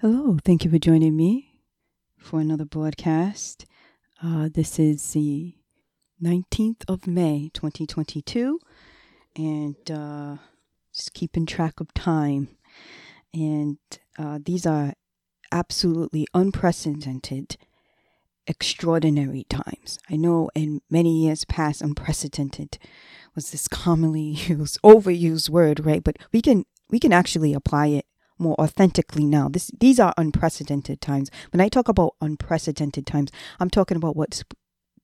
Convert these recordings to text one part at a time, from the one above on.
Hello, thank you for joining me for another broadcast. Uh, this is the 19th of May, 2022, and uh, just keeping track of time. And uh, these are absolutely unprecedented, extraordinary times. I know in many years past, unprecedented was this commonly used, overused word, right? But we can we can actually apply it more authentically now. This these are unprecedented times. When I talk about unprecedented times, I'm talking about what's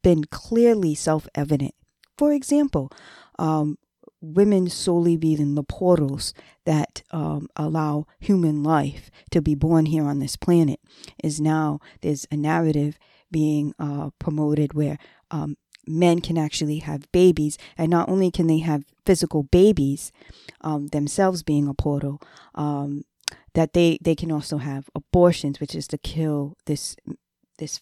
been clearly self-evident. For example, um, women solely being the portals that um, allow human life to be born here on this planet is now there's a narrative being uh, promoted where um, men can actually have babies, and not only can they have physical babies, um, themselves being a portal, um, that they they can also have abortions, which is to kill this this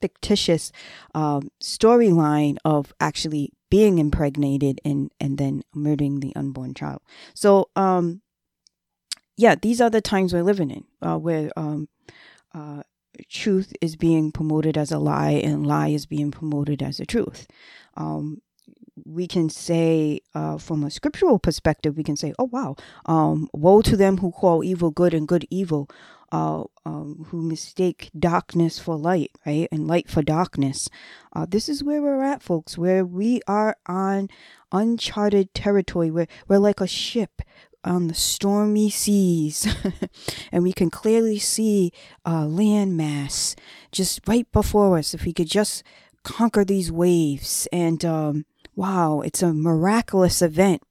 fictitious um, storyline of actually being impregnated and and then murdering the unborn child. So um, yeah, these are the times we're living in, uh, where um, uh, truth is being promoted as a lie and lie is being promoted as a truth. Um, we can say, uh, from a scriptural perspective, we can say, oh, wow, um, woe to them who call evil good and good evil, uh, um, who mistake darkness for light, right? And light for darkness. Uh, this is where we're at, folks, where we are on uncharted territory, where we're like a ship on the stormy seas, and we can clearly see a land mass just right before us. If we could just conquer these waves and um, wow, it's a miraculous event,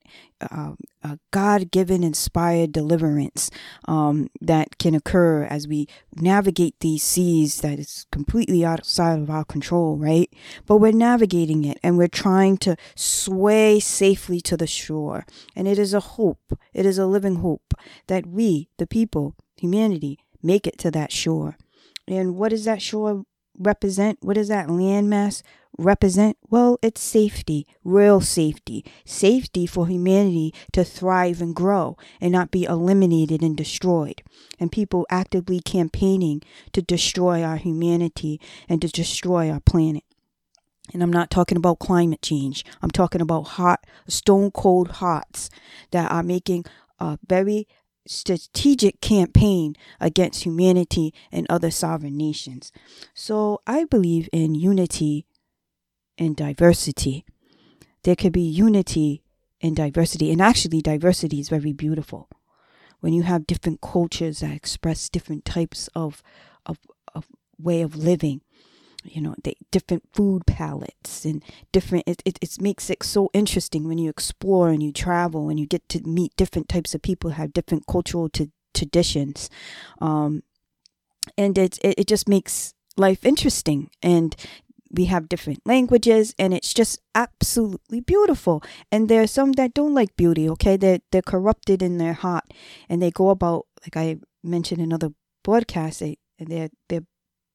uh, a God given inspired deliverance um, that can occur as we navigate these seas that is completely outside of our control, right? But we're navigating it and we're trying to sway safely to the shore. And it is a hope, it is a living hope that we, the people, humanity, make it to that shore. And what is that shore represent? What does that landmass represent? Well, it's safety, real safety, safety for humanity to thrive and grow and not be eliminated and destroyed. And people actively campaigning to destroy our humanity and to destroy our planet. And I'm not talking about climate change. I'm talking about hot, stone cold hearts that are making a very strategic campaign against humanity and other sovereign nations. So I believe in unity and diversity. There could be unity and diversity. And actually, diversity is very beautiful. When you have different cultures that express different types of, of, of way of living, you know, the different food palettes and different, it, it, it makes it so interesting when you explore and you travel and you get to meet different types of people, have different cultural t- traditions. Um, and it, it, it just makes life interesting and we have different languages and it's just absolutely beautiful and there are some that don't like beauty okay they're, they're corrupted in their heart and they go about like i mentioned in other broadcasts they, they're they're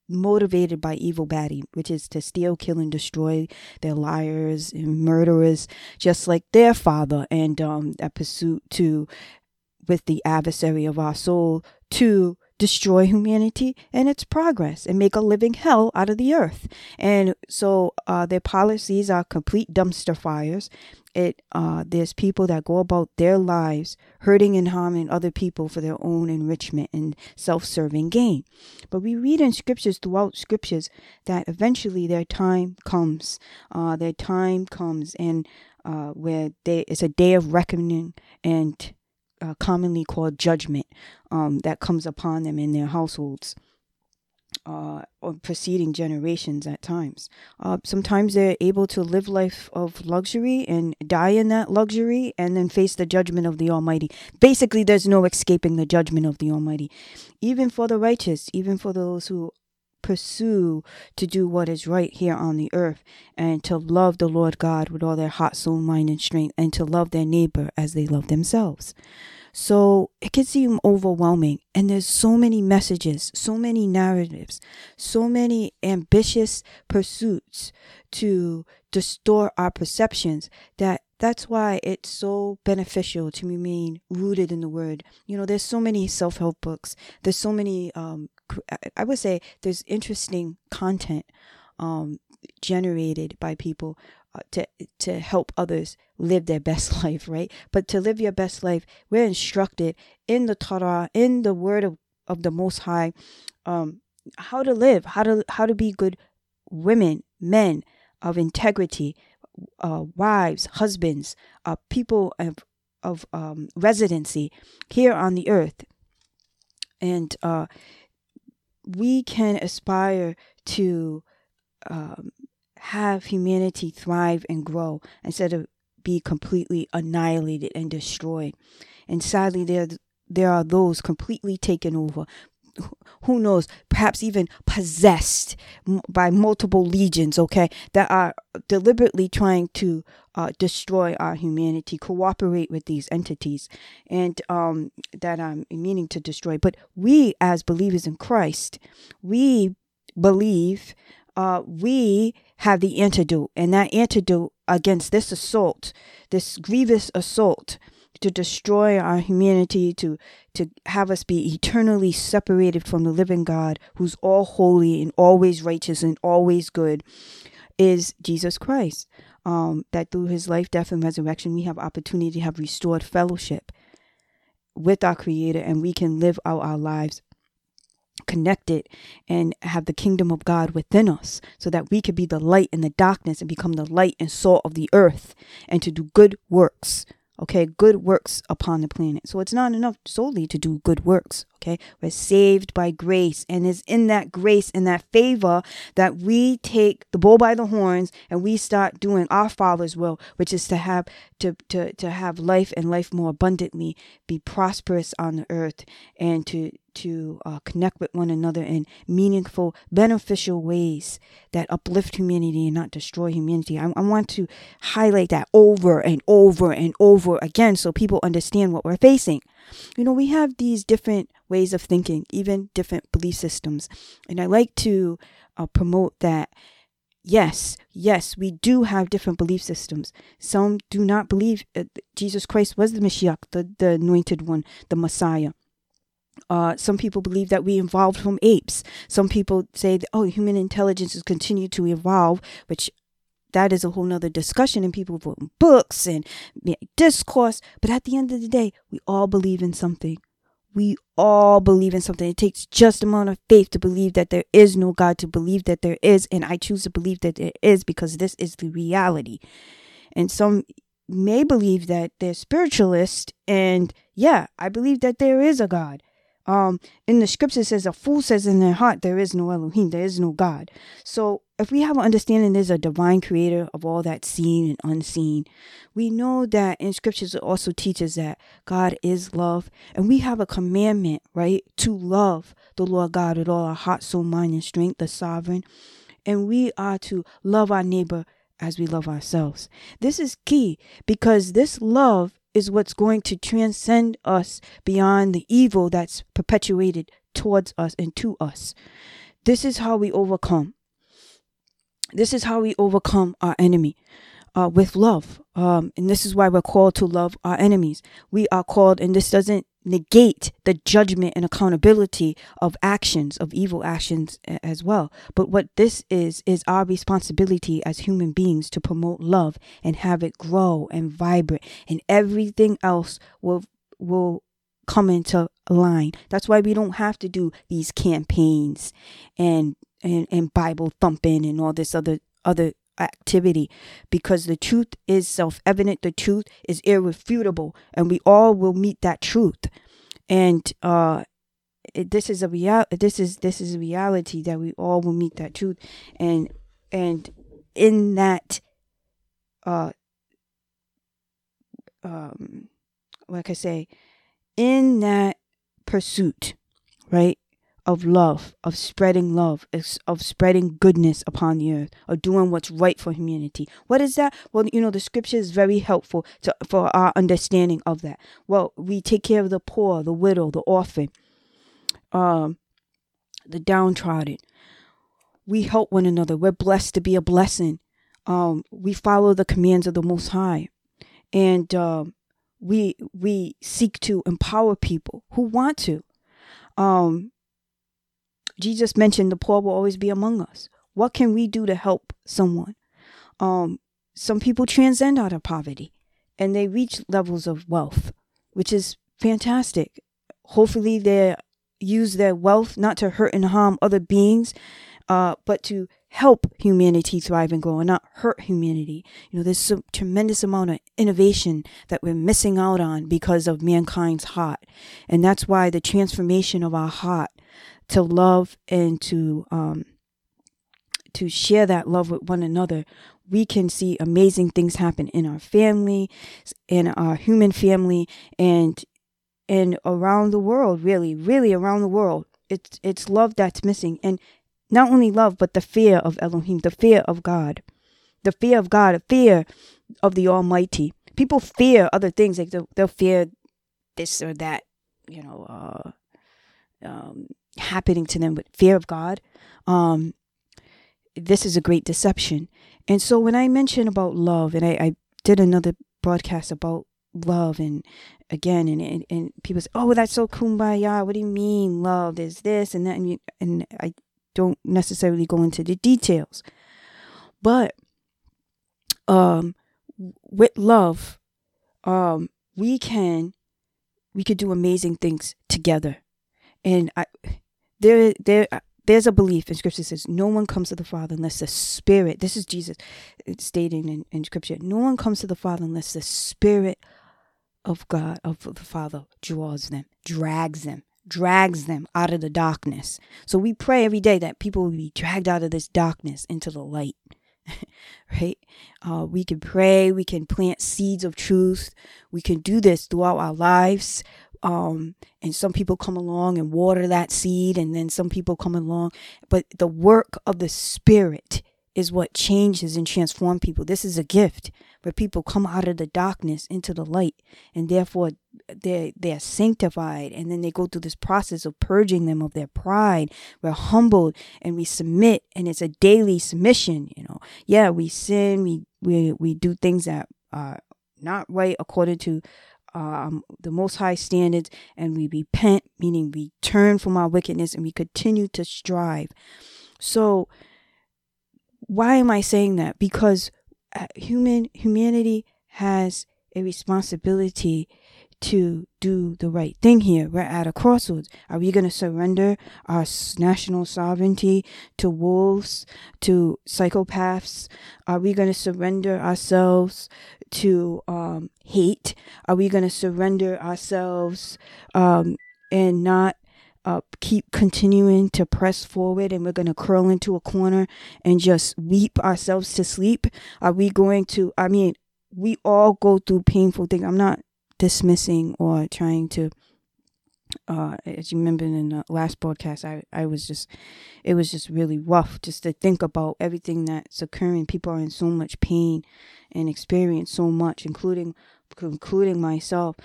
motivated by evil baddie which is to steal kill and destroy they're liars and murderers just like their father and um a pursuit to with the adversary of our soul to destroy humanity and its progress and make a living hell out of the earth. And so uh, their policies are complete dumpster fires. It uh, there's people that go about their lives hurting and harming other people for their own enrichment and self-serving gain. But we read in scriptures throughout scriptures that eventually their time comes. Uh, their time comes, and uh, where they, it's a day of reckoning and uh, commonly called judgment um, that comes upon them in their households. Uh, or preceding generations at times. Uh, sometimes they're able to live life of luxury and die in that luxury and then face the judgment of the Almighty. Basically, there's no escaping the judgment of the Almighty. Even for the righteous, even for those who pursue to do what is right here on the earth and to love the Lord God with all their heart, soul, mind, and strength, and to love their neighbor as they love themselves. So it can seem overwhelming. And there's so many messages, so many narratives, so many ambitious pursuits to distort our perceptions that that's why it's so beneficial to remain rooted in the word. You know, there's so many self help books. There's so many. Um, I would say there's interesting content um, generated by people uh, to to help others live their best life, right? But to live your best life, we're instructed in the Torah, in the Word of, of the Most High, um, how to live, how to how to be good women, men of integrity, uh, wives, husbands, uh, people of of um, residency here on the earth, and uh, we can aspire to um, have humanity thrive and grow instead of be completely annihilated and destroyed. And sadly, there there are those completely taken over who knows, perhaps even possessed by multiple legions, okay, that are deliberately trying to uh, destroy our humanity, cooperate with these entities, and um, that I'm meaning to destroy. But we, as believers in Christ, we believe uh, we have the antidote, and that antidote against this assault, this grievous assault to destroy our humanity, to to have us be eternally separated from the living God, who's all holy and always righteous and always good, is Jesus Christ. Um, that through His life, death, and resurrection, we have opportunity to have restored fellowship with our Creator, and we can live out our lives connected and have the kingdom of God within us so that we could be the light in the darkness and become the light and salt of the earth and to do good works okay good works upon the planet. So it's not enough solely to do good works okay? We're saved by grace and it's in that grace and that favor that we take the bull by the horns and we start doing our father's will which is to have to to, to have life and life more abundantly be prosperous on the earth and to to uh, connect with one another in meaningful, beneficial ways that uplift humanity and not destroy humanity. I, I, want to highlight that over and over and over again so people understand what we're facing. You know, we have these different ways of thinking, even different belief systems. And I like to uh, promote that. Yes, yes, we do have different belief systems. Some do not believe uh, Jesus Christ was the Mashiach, the, the anointed one, the Messiah uh, some people believe that we evolved from apes. Some people say that, oh, human intelligence has continued to evolve, which that is a whole nother discussion and people wrote books and discourse. But at the end of the day, we all believe in something. We all believe in something. It takes just amount of faith to believe that there is no God, to believe that there is. And I choose to believe that there is because this is the reality. And some may believe that they're spiritualist. And yeah, I believe that there is a God um in the scripture it says a fool says in their heart there is no Elohim, there is no God. So if we have an understanding there's a divine creator of all that's seen and unseen, we know that in scriptures it also teaches that God is love. And we have a commandment, right, to love the Lord God with all our heart, soul, mind, and strength, the sovereign. And we are to love our neighbor as we love ourselves. This is key because this love is what's going to transcend us beyond the evil that's perpetuated towards us and to us. This is how we overcome. This is how we overcome our enemy uh, with love. Um, and this is why we're called to love our enemies. We are called, and this doesn't negate the judgment and accountability of actions, of evil actions as well. But what this is, is our responsibility as human beings to promote love and have it grow and vibrate, and everything else will, will come into line. That's why we don't have to do these campaigns and and, and Bible thumping and all this other other activity because the truth is self evident, the truth is irrefutable, and we all will meet that truth. And uh, this is a real this is this is a reality that we all will meet that truth, and and in that uh um like I say, in that pursuit, right? Of love, of spreading love, of spreading goodness upon the earth, of doing what's right for humanity. What is that? Well, you know, the scripture is very helpful to, for our understanding of that. Well, we take care of the poor, the widow, the orphan, um, the downtrodden. We help one another. We're blessed to be a blessing. Um, we follow the commands of the Most High. and um, we we seek to empower people who want to. Um, Jesus mentioned the poor will always be among us. What can we do to help someone? Um, some people transcend out of poverty and they reach levels of wealth, which is fantastic. Hopefully, they use their wealth not to hurt and harm other beings, uh, but to help humanity thrive and grow and not hurt humanity. You know, there's some tremendous amount of innovation that we're missing out on because of mankind's heart. And that's why the transformation of our heart to love and to um, to share that love with one another, we can see amazing things happen in our family, in our human family, and and around the world. Really, really around the world. It's it's love that's missing, and not only love, but the fear of Elohim, the fear of God, the fear of God, the fear of the Almighty. People fear other things, like they'll, they'll fear this or that, you know, uh, um, happening to them, but fear of God. Um, this is a great deception. And so when I mention about love, and I, I did another broadcast about love and again and, and, and people say oh that's so kumbaya what do you mean love is this and that and, you, and i don't necessarily go into the details. But um, with love, um, we can we could do amazing things together. And I there there there's a belief in scripture says no one comes to the father unless the spirit this is jesus stating in, in scripture no one comes to the father unless the spirit of god of the father draws them drags them drags them out of the darkness. So we pray every day that people will be dragged out of this darkness into the light. right? Uh, we can pray, we can plant seeds of truth. We can do this throughout our lives. Um, and some people come along and water that seed, and then some people come along. But the work of the Spirit is what changes and transforms people. This is a gift where people come out of the darkness into the light, and therefore they're, they're sanctified. And then they go through this process of purging them of their pride. We're humbled and we submit, and it's a daily submission. You know, yeah, we sin, we we we do things that are not right according to um, the Most High standards, and we repent, meaning we turn from our wickedness and we continue to strive. So why am I saying that? Because uh, human humanity has a responsibility to do the right thing here. We're at a crossroads. Are we going to surrender our national sovereignty to wolves, to psychopaths? Are we going to surrender ourselves to um, hate? Are we going to surrender ourselves um, and not uh, keep continuing to press forward and we're going to curl into a corner and just weep ourselves to sleep? Are we going to, I mean, we all go through painful things. I'm not dismissing or trying to, uh, as you remember in the last broadcast, I, I was just, it was just really rough just to think about everything that's occurring. People are in so much pain and experience so much, including including myself,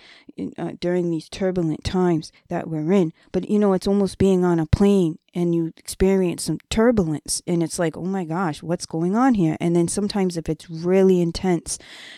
uh, during these turbulent times that we're in. But you know, it's almost being on a plane and you experience some turbulence, and it's like, oh my gosh, what's going on here? And then sometimes, if it's really intense,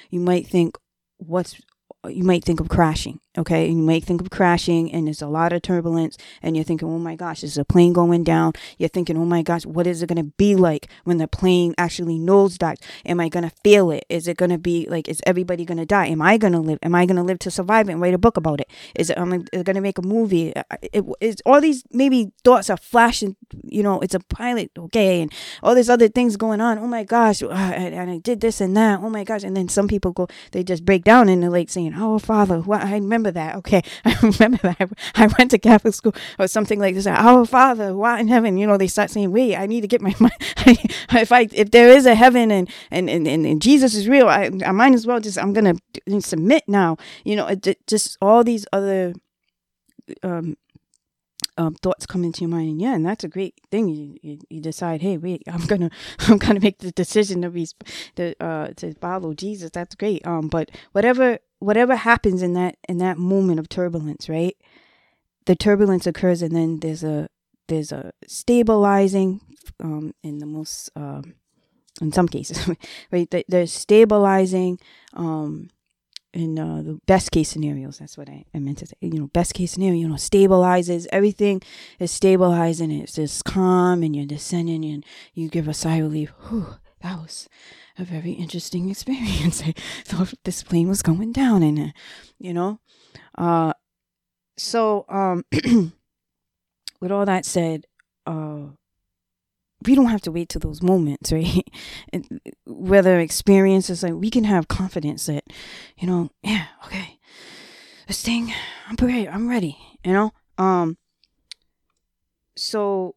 you might think, what's you might think of crashing, okay? And you might think of crashing, and there's a lot of turbulence, and you're thinking, oh my gosh, is a plane going down? You're thinking, oh my gosh, what is it going to be like when the plane actually nosedives? Am I going to feel it? Is it going to be like, is everybody going to die? Am I going to live? Am I going to live to survive and write a book about it? Is it, going to make a movie? It, it's all these maybe thoughts are flashing, you know, it's a pilot, okay, and all these other things going on. Oh my gosh, uh, and, and I did this and that. Oh my gosh. And then some people go, they just break down and they're like saying, "Oh, Father," well, I remember that. Okay, I remember that. I went to Catholic school or something like this. "Oh, Father, who art in heaven," you know, they start saying, "Wait, I need to get my mind. if I if there is a heaven and and and, and Jesus is real, I I might as well just I'm gonna submit now." You know, it, just all these other um um, thoughts come into your mind, and yeah, and that's a great thing. You, you, you, decide, hey, wait, I'm gonna I'm gonna make the decision to be to uh to follow Jesus. That's great. Um, but whatever whatever happens in that in that moment of turbulence, right? The turbulence occurs, and then there's a there's a stabilizing um in the most um in some cases, right? There's stabilizing um in uh, the best case scenarios. That's what I, I meant to say. You know, best case scenario, you know, stabilizes everything is stabilizing. It's just calm, and you're descending, and you give a sigh of relief. Whew, that was a very interesting experience. I thought this plane was going down, and you know, uh, so um, with all that said, uh, we don't have to wait to those moments, right? whether experiences like we can have confidence that, you know, yeah, okay, this thing, I'm ready, I'm ready, you know. Um. So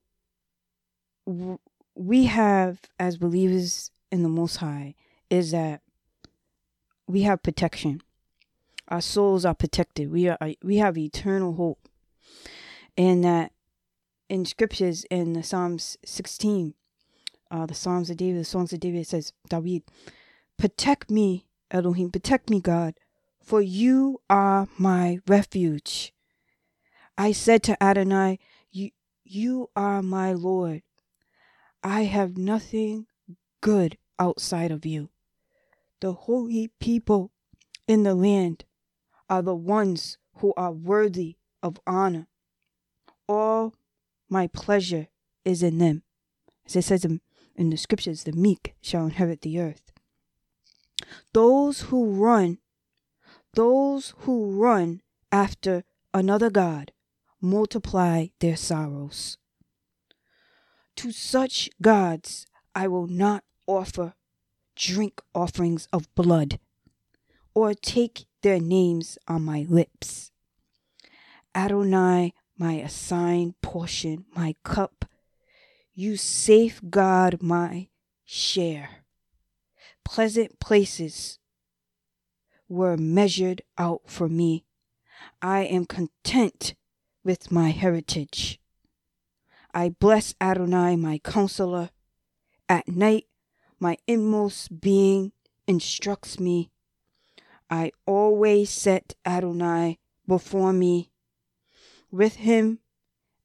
w- we have as believers in the Most High is that we have protection. Our souls are protected. We are we have eternal hope, and that in scriptures in the Psalms 16, uh, the Psalms of David, the songs of David, says, David, protect me, Elohim, protect me, God, for you are my refuge. I said to Adonai, you, you are my Lord. I have nothing good outside of you. The holy people in the land are the ones who are worthy of honor. All my pleasure is in them. As it says in, in the scriptures, the meek shall inherit the earth. Those who run, those who run after another God, multiply their sorrows. To such gods I will not offer drink offerings of blood, or take their names on my lips. Adonai my assigned portion, my cup. You safeguard my share. Pleasant places were measured out for me. I am content with my heritage. I bless Adonai, my counselor. At night, my inmost being instructs me. I always set Adonai before me with him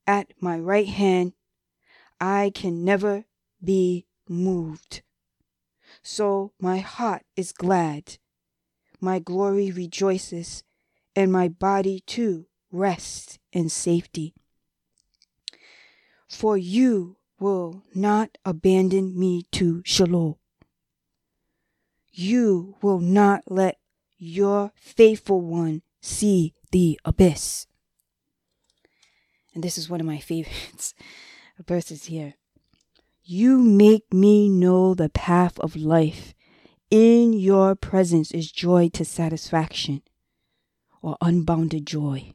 at my right hand, I can never be moved. So my heart is glad, my glory rejoices, and my body too rests in safety. For you will not abandon me to Sheol. You will not let your faithful one see the abyss and this is one of my favorites verses here. You make me know the path of life. In your presence is joy to satisfaction or unbounded joy.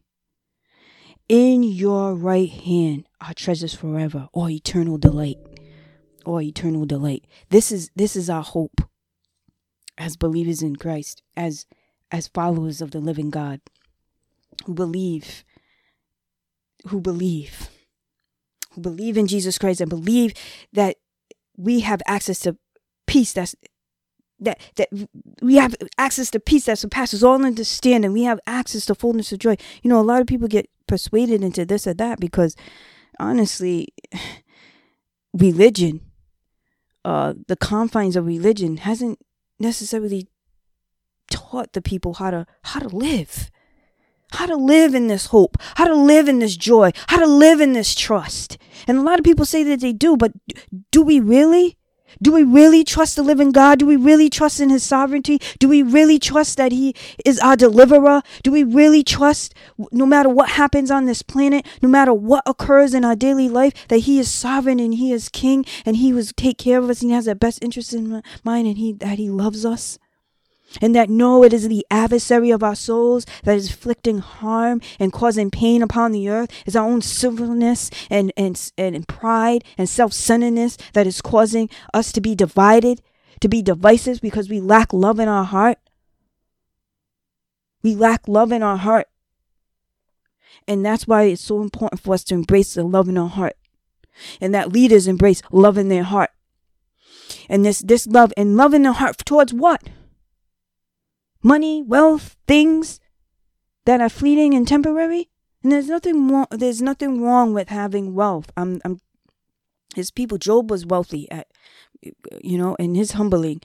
In your right hand are treasures forever or eternal delight or eternal delight. This is this is our hope as believers in Christ, as as followers of the living God who believe who believe, who believe in Jesus Christ and believe that we have access to peace that's that that we have access to peace that surpasses all understanding. We have access to fullness of joy. You know, a lot of people get persuaded into this or that because honestly, religion, uh, the confines of religion hasn't necessarily taught the people how to how to live how to live in this hope, how to live in this joy, how to live in this trust. And a lot of people say that they do, but do we really? Do we really trust the living God? Do we really trust in His sovereignty? Do we really trust that He is our deliverer? Do we really trust, no matter what happens on this planet, no matter what occurs in our daily life, that He is sovereign and He is King and He will take care of us and He has our best interest in mind and He that He loves us? And that no, it is the adversary of our souls that is inflicting harm and causing pain upon the earth. It's our own sinfulness and, and, and pride and self centeredness that is causing us to be divided, to be divisive because we lack love in our heart. We lack love in our heart. And that's why it's so important for us to embrace the love in our heart. And that leaders embrace love in their heart. And this this love and love in their heart towards what? Money, wealth, things that are fleeting and temporary. And there's nothing wrong. There's nothing wrong with having wealth. I'm, I'm. His people. Job was wealthy at, you know, in his humbling,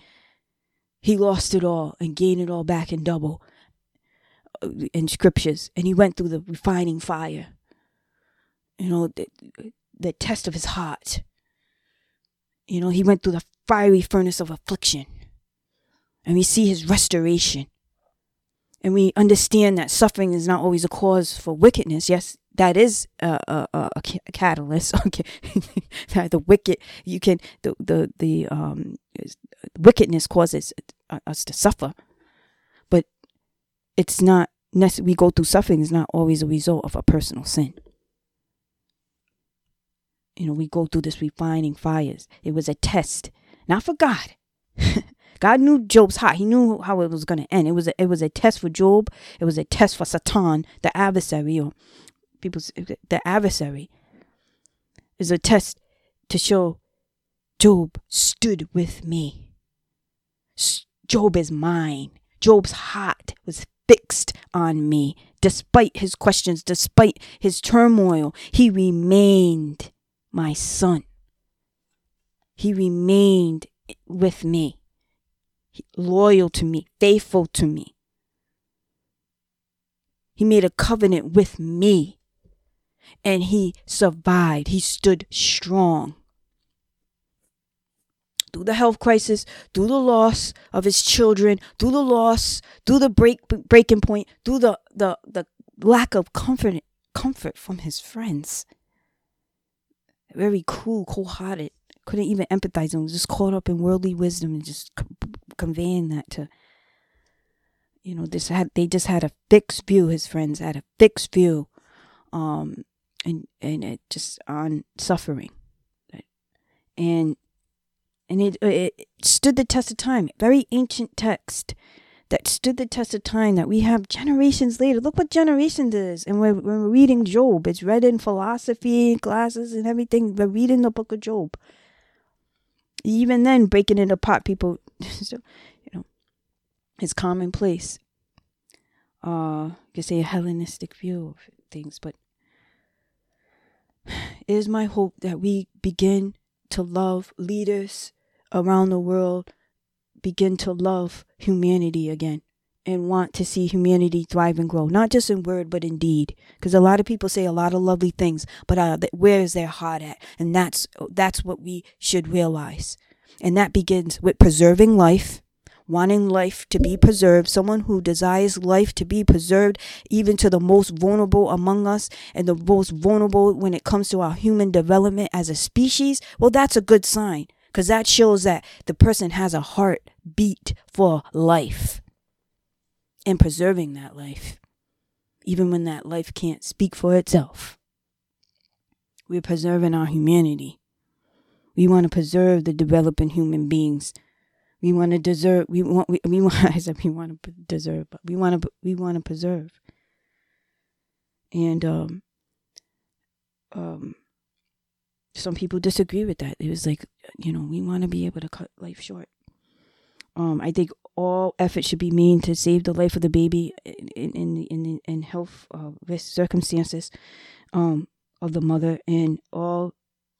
he lost it all and gained it all back in double. Uh, in scriptures, and he went through the refining fire. You know, the, the test of his heart. You know, he went through the fiery furnace of affliction. And we see his restoration. And we understand that suffering is not always a cause for wickedness. Yes, that is a, a, a, catalyst. Okay, the wicked you can the the the um wickedness causes us to suffer, but it's not we go through suffering is not always a result of a personal sin. You know, we go through this refining fires. It was a test, not for God. God knew Job's heart. He knew how it was going to end. It was a, it was a test for Job. It was a test for Satan, the adversary, or people, the adversary. Is a test to show Job stood with me. Job is mine. Job's heart was fixed on me. Despite his questions, despite his turmoil, he remained my son. He remained with me, loyal to me, faithful to me. He made a covenant with me and he survived. He stood strong. Through the health crisis, through the loss of his children, through the loss, through the break breaking point, through the, the, the lack of comfort comfort from his friends very cool, cold hearted. Couldn't even empathize was just caught up in worldly wisdom and just conveying that to, you know, this had they just had a fixed view. His friends had a fixed view, um, and and it just on suffering, and and it it stood the test of time. Very ancient text that stood the test of time that we have generations later. Look what generations is. And when we're reading Job, it's read in philosophy classes and everything. We're reading the book of Job. Even then, breaking it apart, people, so, you know, it's commonplace. Uh, you could say a Hellenistic view of things, but it is my hope that we begin to love leaders around the world begin to love humanity again and want to see humanity thrive and grow, not just in word, but in deed. Because a lot of people say a lot of lovely things, but uh, where is their heart at? And that's, that's what we should realize. And that begins with preserving life, wanting life to be preserved, someone who desires life to be preserved, even to the most vulnerable among us and the most vulnerable when it comes to our human development as a species. Well, that's a good sign because that shows that the person has a heart beat for life and preserving that life, even when that life can't speak for itself. We're preserving our humanity. We want to preserve the developing human beings. We want to deserve. We want. We, we want. I said we want to deserve, but we want to. We want to preserve. And um, um, some people disagree with that. It was like, you know, we want to be able to cut life short. Um, I think all effort should be made to save the life of the baby in in in, in health uh, circumstances um, of the mother, and all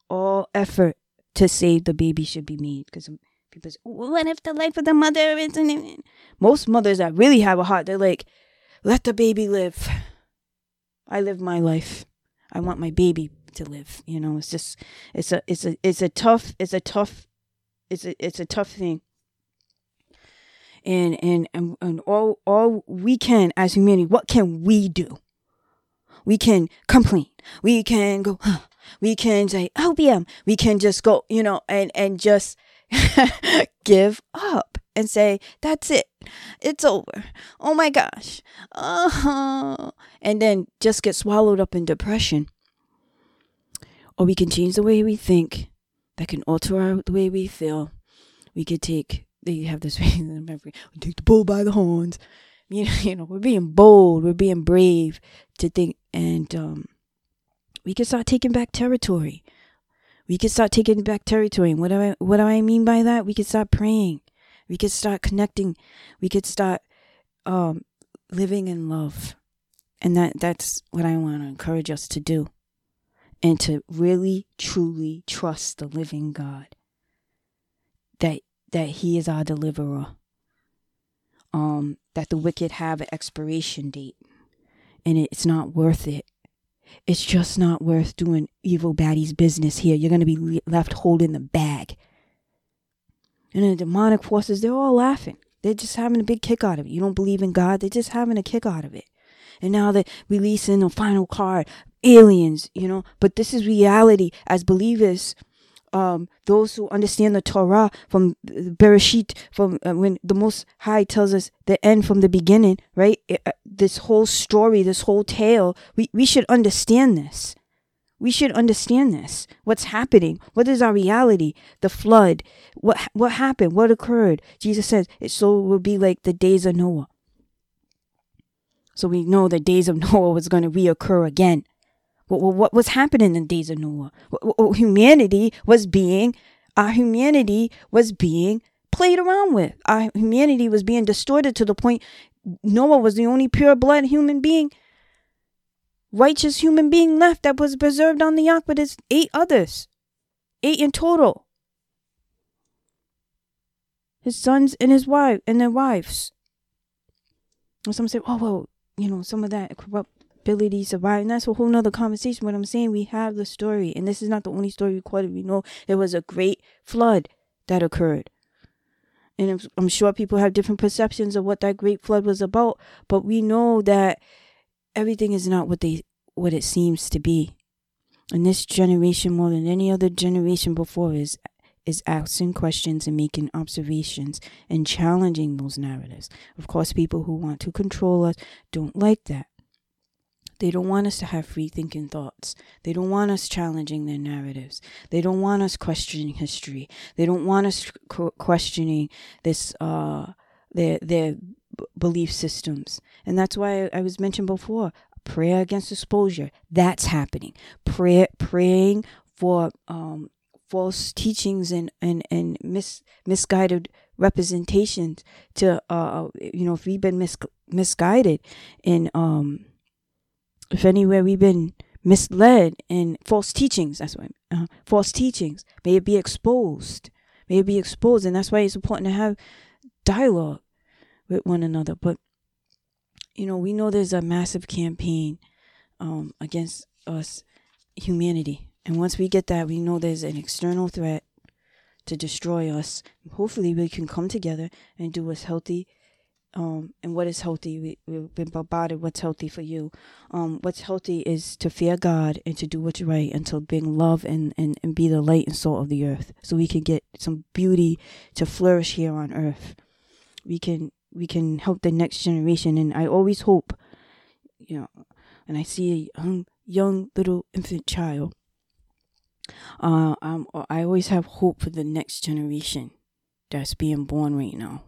all effort to save the baby should be made because people say, "What if the life of the mother isn't?" Most mothers that really have a heart, they're like, "Let the baby live. I live my life. I want my baby to live. You know, it's just it's a it's a it's a tough it's a tough it's a it's a tough thing. And and and, and all all we can as humanity, what can we do? We can complain. We can go. Huh. We can say opium. We can just go, you know, and and just give up and say that's it it's over oh my gosh uh-huh. and then just get swallowed up in depression or we can change the way we think. That can alter our, the way we feel. We could take, they have this in the memory, take the bull by the horns. You know, you know, we're being bold, we're being brave to think, and um, we can start taking back territory. We can start taking back territory. What do I, what do I mean by that? We can start praying. We could start connecting. We could start um, living in love. And that that's what I want to encourage us to do and to really truly trust the living God that that he is our deliverer. um, that the wicked have an expiration date, and it's not worth it. It's just not worth doing evil baddies business here. You're gonna be left holding the bag. And the demonic forces, they're all laughing. They're just having a big kick out of it. You don't believe in God, they're just having a kick out of it. And now they're releasing the final card, aliens, you know. But this is reality as believers um, those who understand the Torah from Bereshit, from uh, when the Most High tells us the end from the beginning, right? It, uh, this whole story, this whole tale, we, we should understand this. We should understand this. What's happening? What is our reality? The flood. What what happened? What occurred? Jesus says it so will be like the days of Noah. So we know the days of Noah was going to reoccur again. What, was happening in the days of Noah? Humanity was being, our humanity was being played around with. Our humanity was being distorted to the point Noah was the only pure blood human being, righteous human being left that was preserved on the ark, but it's eight others, eight in total. His sons and his wife and their wives. And some say, oh well, you know, some of that corrupt ability survive. And that's a whole nother conversation. But I'm saying we have the story, and this is not the only story recorded. We know there was a great flood that occurred. And I'm sure people have different perceptions of what that great flood was about, but we know that everything is not what they what it seems to be. And this generation, more than any other generation before, is is asking questions and making observations and challenging those narratives. Of course, people who want to control us don't like that. They don't want us to have free thinking thoughts. They don't want us challenging their narratives. They don't want us questioning history. They don't want us questioning this uh their their belief systems. And that's why I, I was mentioned before prayer against exposure. That's happening. Prayer praying for um false teachings and and and mis, misguided representations to uh you know if we've been mis, misguided in um if anywhere we've been misled in false teachings, that's why uh, false teachings may it be exposed, may it be exposed, and that's why it's important to have dialogue with one another. But you know, we know there's a massive campaign um, against us, humanity, and once we get that, we know there's an external threat to destroy us. Hopefully, we can come together and do what's healthy um, and what is healthy. We, we've been bombarded. What's healthy for you? Um, what's healthy is to fear God and to do what's right and to bring love and, and, and be the light and salt of the earth so we can get some beauty to flourish here on earth. We can we can help the next generation and I always hope, you know, and I see a young, young little infant child. Uh, um, I always have hope for the next generation that's being born right now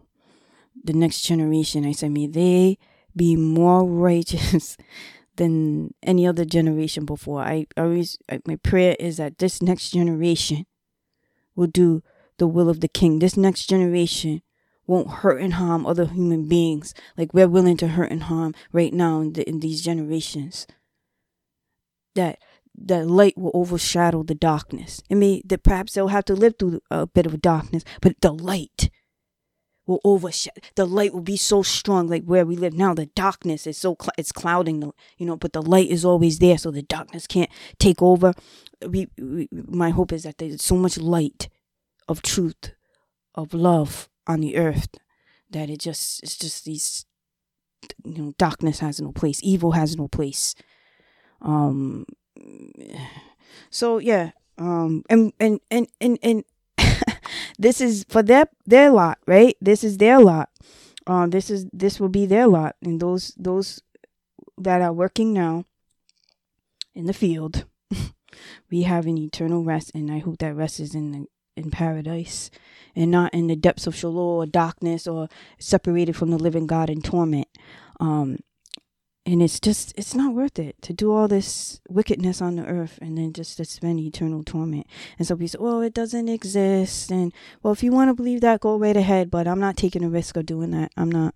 the next generation. I said, may they be more righteous than any other generation before. I always, my prayer is that this next generation will do the will of the King. This next generation won't hurt and harm other human beings like we're willing to hurt and harm right now in, the, in these generations. That the light will overshadow the darkness. I mean, that perhaps they'll have to live through a bit of darkness, but the light will overshadow the light will be so strong like where we live now the darkness is so cl- it's clouding the you know but the light is always there so the darkness can't take over. We, we my hope is that there's so much light of truth of love on the earth that it just it's just these you know darkness has no place evil has no place. Um so yeah um and and and and, and this is for their their lot, right? This is their lot. Um, this is this will be their lot, and those those that are working now in the field, we have an eternal rest, and I hope that rest is in the in paradise and not in the depths of Sheol or darkness or separated from the living God in torment. Um, and it's just it's not worth it to do all this wickedness on the earth and then just to spend eternal torment. And so people say well it doesn't exist. And well if you want to believe that go right ahead but i'm not taking the risk of doing that. I'm not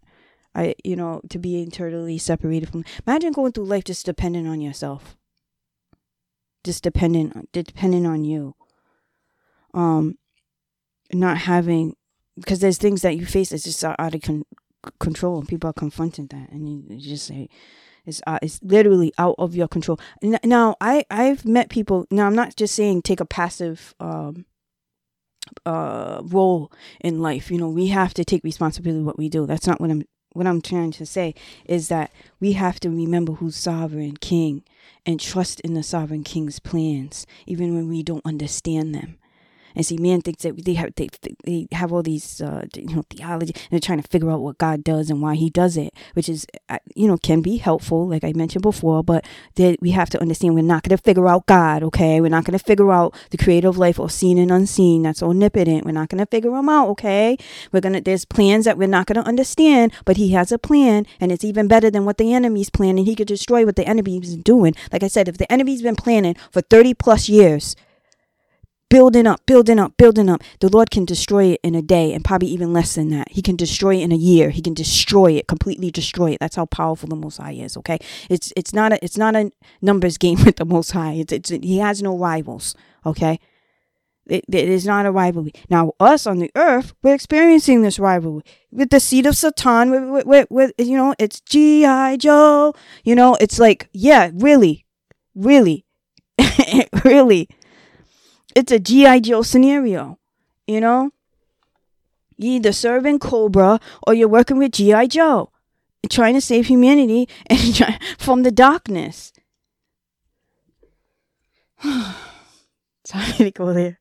i you know to be eternally separated from imagine going through life just dependent on yourself. Just dependent dependent on you. Um not having because there's things that you face that's just out of con- control. People are confronting that, and you, just say, it's uh, it's literally out of your control. Now, I I've met people. Now, I'm not just saying take a passive um uh role in life. You know, we have to take responsibility what we do. That's not what I'm what I'm trying to say is that we have to remember who's sovereign king and trust in the sovereign king's plans even when we don't understand them and see, man thinks that they have they, they have all these uh, you know theology and they're trying to figure out what God does and why He does it, which is uh, you know can be helpful, like I mentioned before. But that we have to understand we're not going to figure out God. Okay, we're not going to figure out the creative life or seen and unseen. That's omnipotent. We're not going to figure them out. Okay, we're gonna there's plans that we're not going to understand, but He has a plan, and it's even better than what the enemy's planning. He could destroy what the enemy's doing. Like I said, if the enemy's been planning for thirty plus years building up, building up, building up. The Lord can destroy it in a day and probably even less than that. He can destroy it in a year. He can destroy it, completely destroy it. That's how powerful the Most High is. Okay, it's it's not a it's not a numbers game with the Most High. It's, it's he has no rivals. Okay. It, it is not a rivalry. Now, us on the earth, we're experiencing this rivalry with the seed of Satan. With, with, with, with you know, it's G.I. Joe. You know, it's like, yeah, really, really, really it's a G.I. Joe scenario, you know? You either serving Cobra or you're working with G.I. Joe, trying to save humanity and from the darkness. Sorry to go there.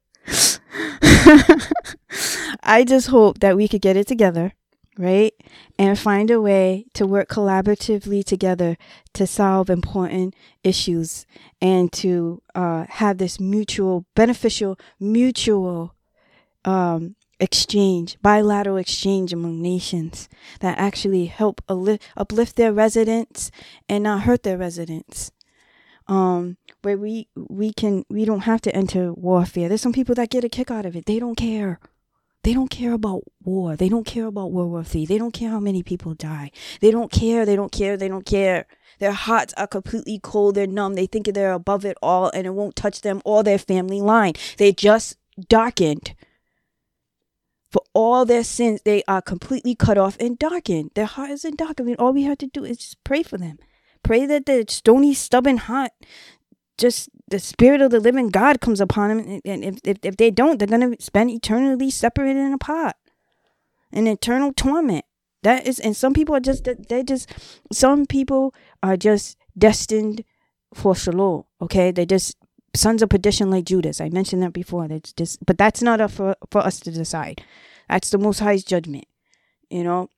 I just hope that we could get it together right? And find a way to work collaboratively together to solve important issues and to uh, have this mutual, beneficial, mutual um, exchange, bilateral exchange among nations that actually help uplift their residents and not hurt their residents. Um, where we we can we don't have to enter warfare. There's some people that get a kick out of it. They don't care. They don't care about war. They don't care about World War III. They don't care how many people die. They don't care. They don't care. They don't care. Their hearts are completely cold. They're numb. They think they're above it all and it won't touch them or their family line. They're just darkened. For all their sins, they are completely cut off and darkened. Their heart isn't dark. I mean, all we have to do is just pray for them. Pray that the stony, stubborn heart just the spirit of the living God comes upon them. And if, if, if they don't, they're going to spend eternally separated in a pot in eternal torment. That is, and some people are just, they just, some people are just destined for shalom. Okay. They're just sons of perdition like Judas. I mentioned that before. That's just, but that's not up for, for us to decide. That's the Most High's judgment. You know,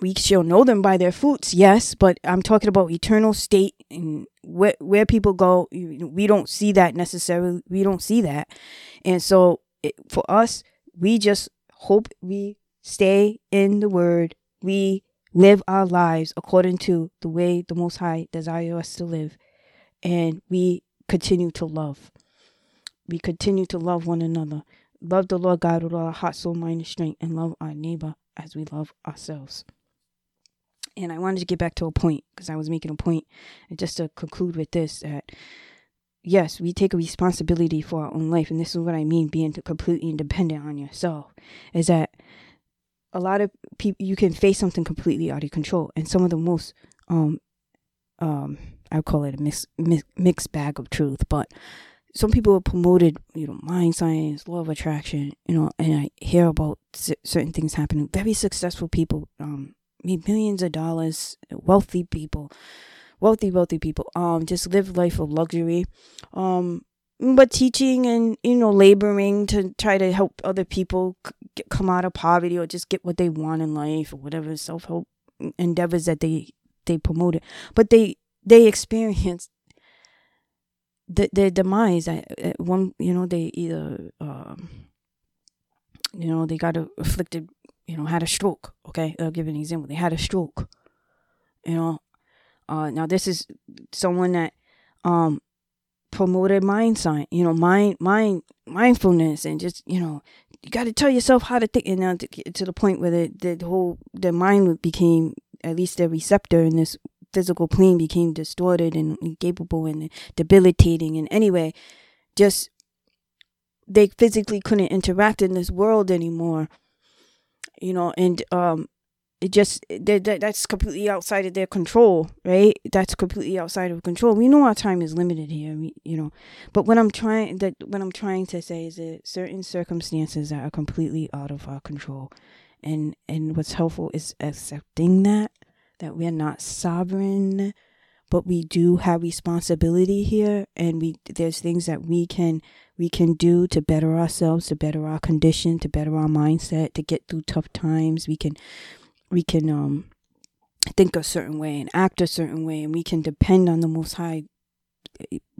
we shall know them by their fruits, yes, but I'm talking about eternal state and where where people go. We don't see that necessarily. We don't see that, and so it, for us, we just hope we stay in the Word. We live our lives according to the way the Most High desires us to live, and we continue to love. We continue to love one another. Love the Lord God with all our heart, soul, mind, and strength, and love our neighbor as we love ourselves. And I wanted to get back to a point because I was making a point, and just to conclude with this that yes, we take a responsibility for our own life, and this is what I mean being completely independent on yourself. Is that a lot of people you can face something completely out of control, and some of the most um um I call it a mix, mix mixed bag of truth, but some people have promoted, you know, mind science, law of attraction, you know, and I hear about c- certain things happening. Very successful people, um, made millions of dollars, wealthy people, wealthy, wealthy people, um, just live life of luxury, um, but teaching and you know laboring to try to help other people c- come out of poverty or just get what they want in life or whatever self help endeavors that they they promoted, but they they experienced the their demise. at one, you know, they either um, you know they got afflicted you know, had a stroke. Okay, I'll give an example. They had a stroke. You know, uh, now this is someone that um promoted mind science. You know, mind mind mindfulness and just you know you got to tell yourself how to think. And now to, to the point where the the whole the mind became at least the receptor in this physical plane became distorted and incapable and debilitating. And anyway, just they physically couldn't interact in this world anymore you know, and um, it just that, that that's completely outside of their control right? That's completely outside of control. We know our time is limited here we, you know. But what i'm trying that what i'm trying to say is that certain circumstances that are completely out of our control. And and what's helpful is accepting that that we're not sovereign but we do have responsibility here and we there's things that we can we can do to better ourselves to better our condition to better our mindset to get through tough times. We can we can um think a certain way and act a certain way and we can depend on the most high.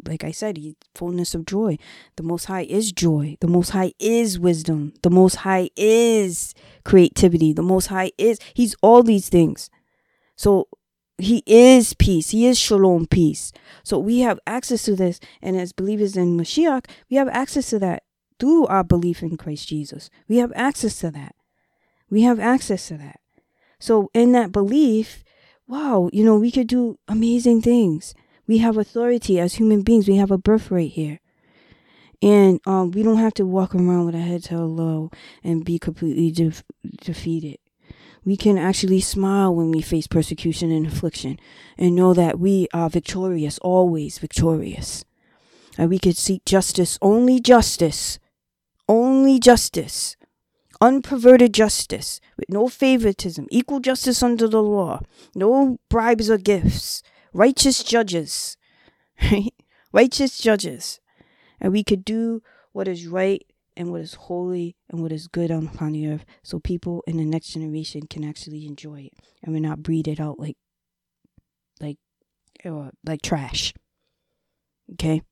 Like i said he fullness of joy. The most high is joy. The most high is wisdom. The most high is creativity. The most high is he's all these things. So he is peace. He is shalom peace. So we have access to this. And as believers in mashiach we have access to that through our belief in christ jesus. We have access to that. We have access to that. So, in that belief, wow, you know, we could do amazing things. We have authority as human beings, we have a birthright here. And um, we don't have to walk around with our heads held low and be completely de- defeated. We can actually smile when we face persecution and affliction and know that we are victorious, always victorious. And we could seek justice, only justice, only justice unperverted justice, with no favoritism, equal justice under the law, no bribes or gifts, righteous judges, right? Righteous judges. And we could do what is right and what is holy and what is good on, upon the earth so people in the next generation can actually enjoy it and we're not breed it out like like or like trash. Okay?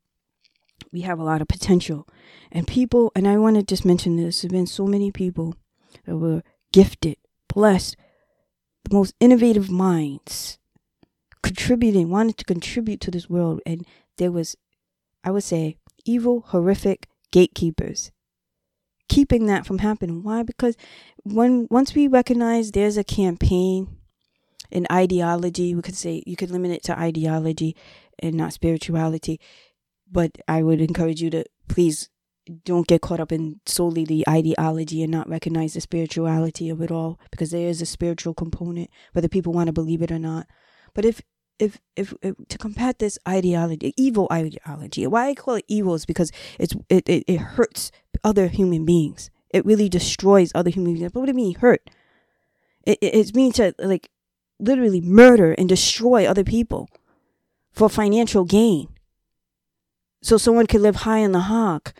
we have a lot of potential. And people, and I want to just mention this, there have been so many people that were gifted, blessed, the most innovative minds, contributing, wanted to contribute to this world. And there was, I would say, evil, horrific gatekeepers keeping that from happening. Why? Because when once we recognize there's a campaign, an ideology, we could say you could limit it to ideology and not spirituality but I would encourage you to please don't get caught up in solely the ideology and not recognize the spirituality of it all because there is a spiritual component whether people want to believe it or not but if if, if, if to combat this ideology evil ideology why i call it evil is because it's it, it, it hurts other human beings. It really destroys other human beings. But what do you mean hurt? It, it, it means to like literally murder and destroy other people for financial gain. So someone could live high in the hog.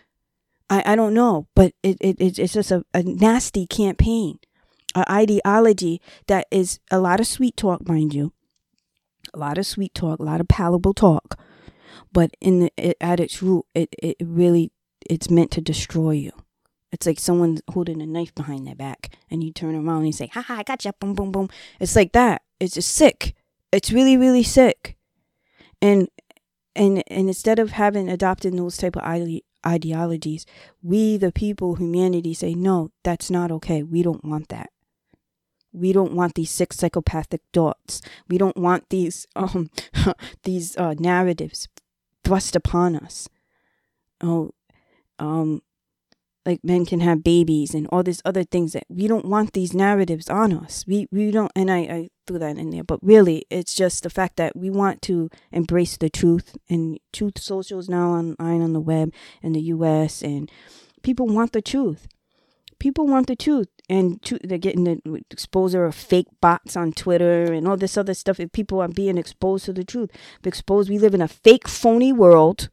I, I don't know, but it, it, it's just a, a nasty campaign, an ideology that is a lot of sweet talk, mind you, a lot of sweet talk, a lot of palatable talk, but in the, it, at its root, it, it really it's meant to destroy you. It's like someone holding a knife behind their back, and you turn around and you say, "Ha ha, I got you!" Boom, boom, boom. It's like that. It's just sick. It's really, really sick. And and and instead of having adopted those type of ide- ideologies we the people humanity say no that's not okay we don't want that we don't want these sick psychopathic thoughts we don't want these um these uh, narratives thrust upon us oh um like men can have babies and all these other things that we don't want these narratives on us. We we don't and I, I threw that in there, but really it's just the fact that we want to embrace the truth and Truth Social's now online on the web in the US and people want the truth. People want the truth and to, they're getting the exposure of fake bots on Twitter and all this other stuff. If people are being exposed to the truth, exposed, we live in a fake, phony world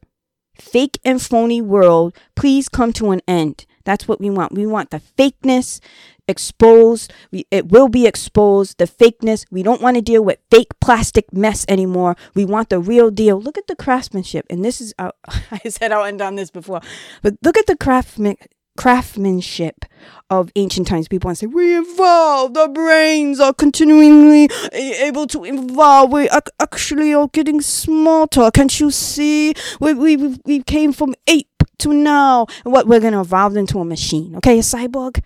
fake and phony world, please come to an end. That's what we want. We want the fakeness exposed. We, it will be exposed, the fakeness. We don't want to deal with fake plastic mess anymore. We want the real deal. Look at the craftsmanship. And this is, uh, I said I'll end on this before, but look at the craftsman, craftsmanship of ancient times. People want to say, we evolved, our brains are continually able to evolve. We actually are getting smarter. Can't you see? We, we, we came from ape to now. What we're going to evolve into a machine, okay? A cyborg.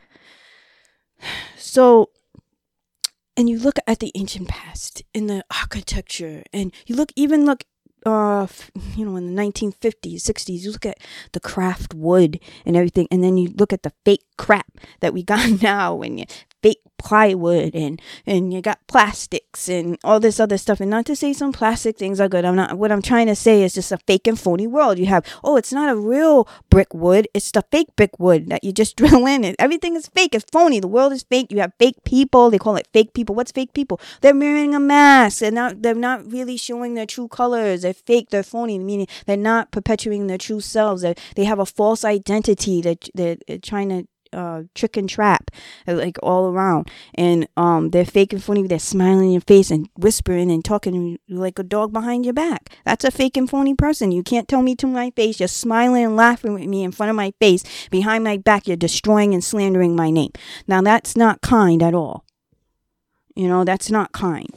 So, and you look at the ancient past in the architecture, and you look, even look uh you know in the 1950s 60s you look at the craft wood and everything and then you look at the fake crap that we got now and you fake plywood and and you got plastics and all this other stuff. And not to say some plastic things are good. I'm not what i'm trying to say is just a fake and phony world. You have oh it's not a real brick wood. It's the fake brick wood that you just drill in. And everything is fake. It's phony. The world is fake. You have fake people. They call it fake people. What's fake people? They're wearing a mask. They're not they're not really showing their true colors. They're fake. They're phony meaning they're not perpetuating their true selves. They they have a false identity. That they're, they're trying to uh, trick and trap, uh, like all around. And um, they're fake and phony. They're smiling in your face and whispering and talking like a dog behind your back. That's a fake and phony person. You can't tell me to my face. You're smiling and laughing with me in front of my face. Behind my back, you're destroying and slandering my name. Now, that's not kind at all. You know, that's not kind.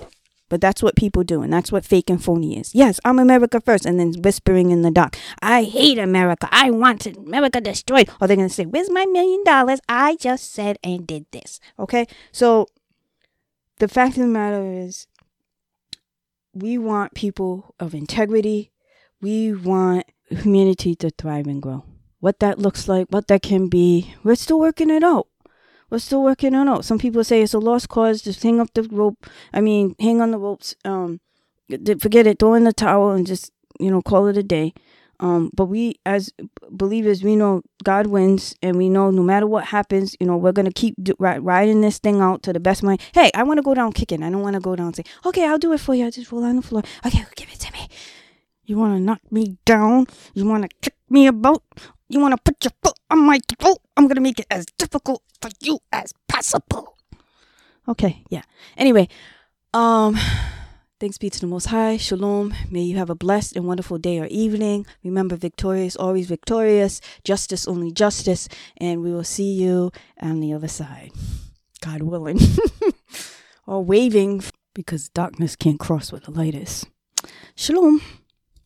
But that's what people do, and that's what fake and phony is. Yes, I'm America first, and then whispering in the dark, I hate America. I want America destroyed. Or they're going to say, Where's my million dollars? I just said and did this. Okay? So the fact of the matter is, we want people of integrity. We want humanity to thrive and grow. What that looks like, what that can be, we're still working it out. We're still working on it. Some people say it's a lost cause. Just hang up the rope. I mean, hang on the ropes. Um, forget it. Throw in the towel and just you know call it a day. Um, but we as believers, we know God wins, and we know no matter what happens, you know we're gonna keep do, riding this thing out to the best of my. Hey, I want to go down kicking. I don't want to go down and say, okay, I'll do it for you. I just roll on the floor. Okay, give it to me. You want to knock me down? You want to kick me about? You want to put your foot on my throat? I'm going to make it as difficult for you as possible. Okay, yeah. Anyway, um thanks be to the most high. Shalom. May you have a blessed and wonderful day or evening. Remember victorious always victorious, justice only justice, and we will see you on the other side. God willing. or waving because darkness can't cross where the light is. Shalom.